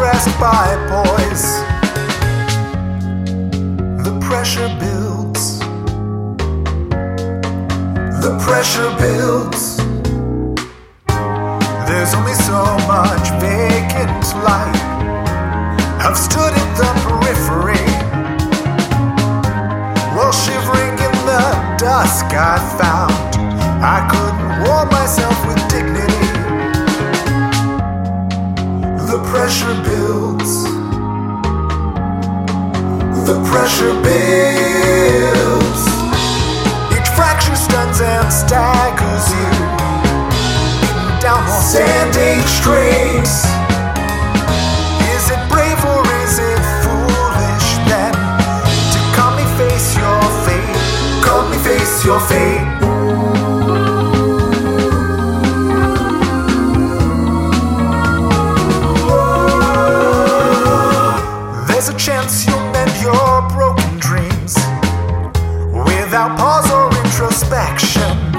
stressed by boys. The pressure builds. The pressure builds. There's only so much vacant light. I've stood at the periphery while shivering in the dusk. I found. Pressure builds. The pressure builds. Each fracture stuns and staggers you. Down while standing straight. Is it brave or is it foolish then to calmly face your fate? Calmly face your fate. There's a chance you'll mend your broken dreams without pause or introspection.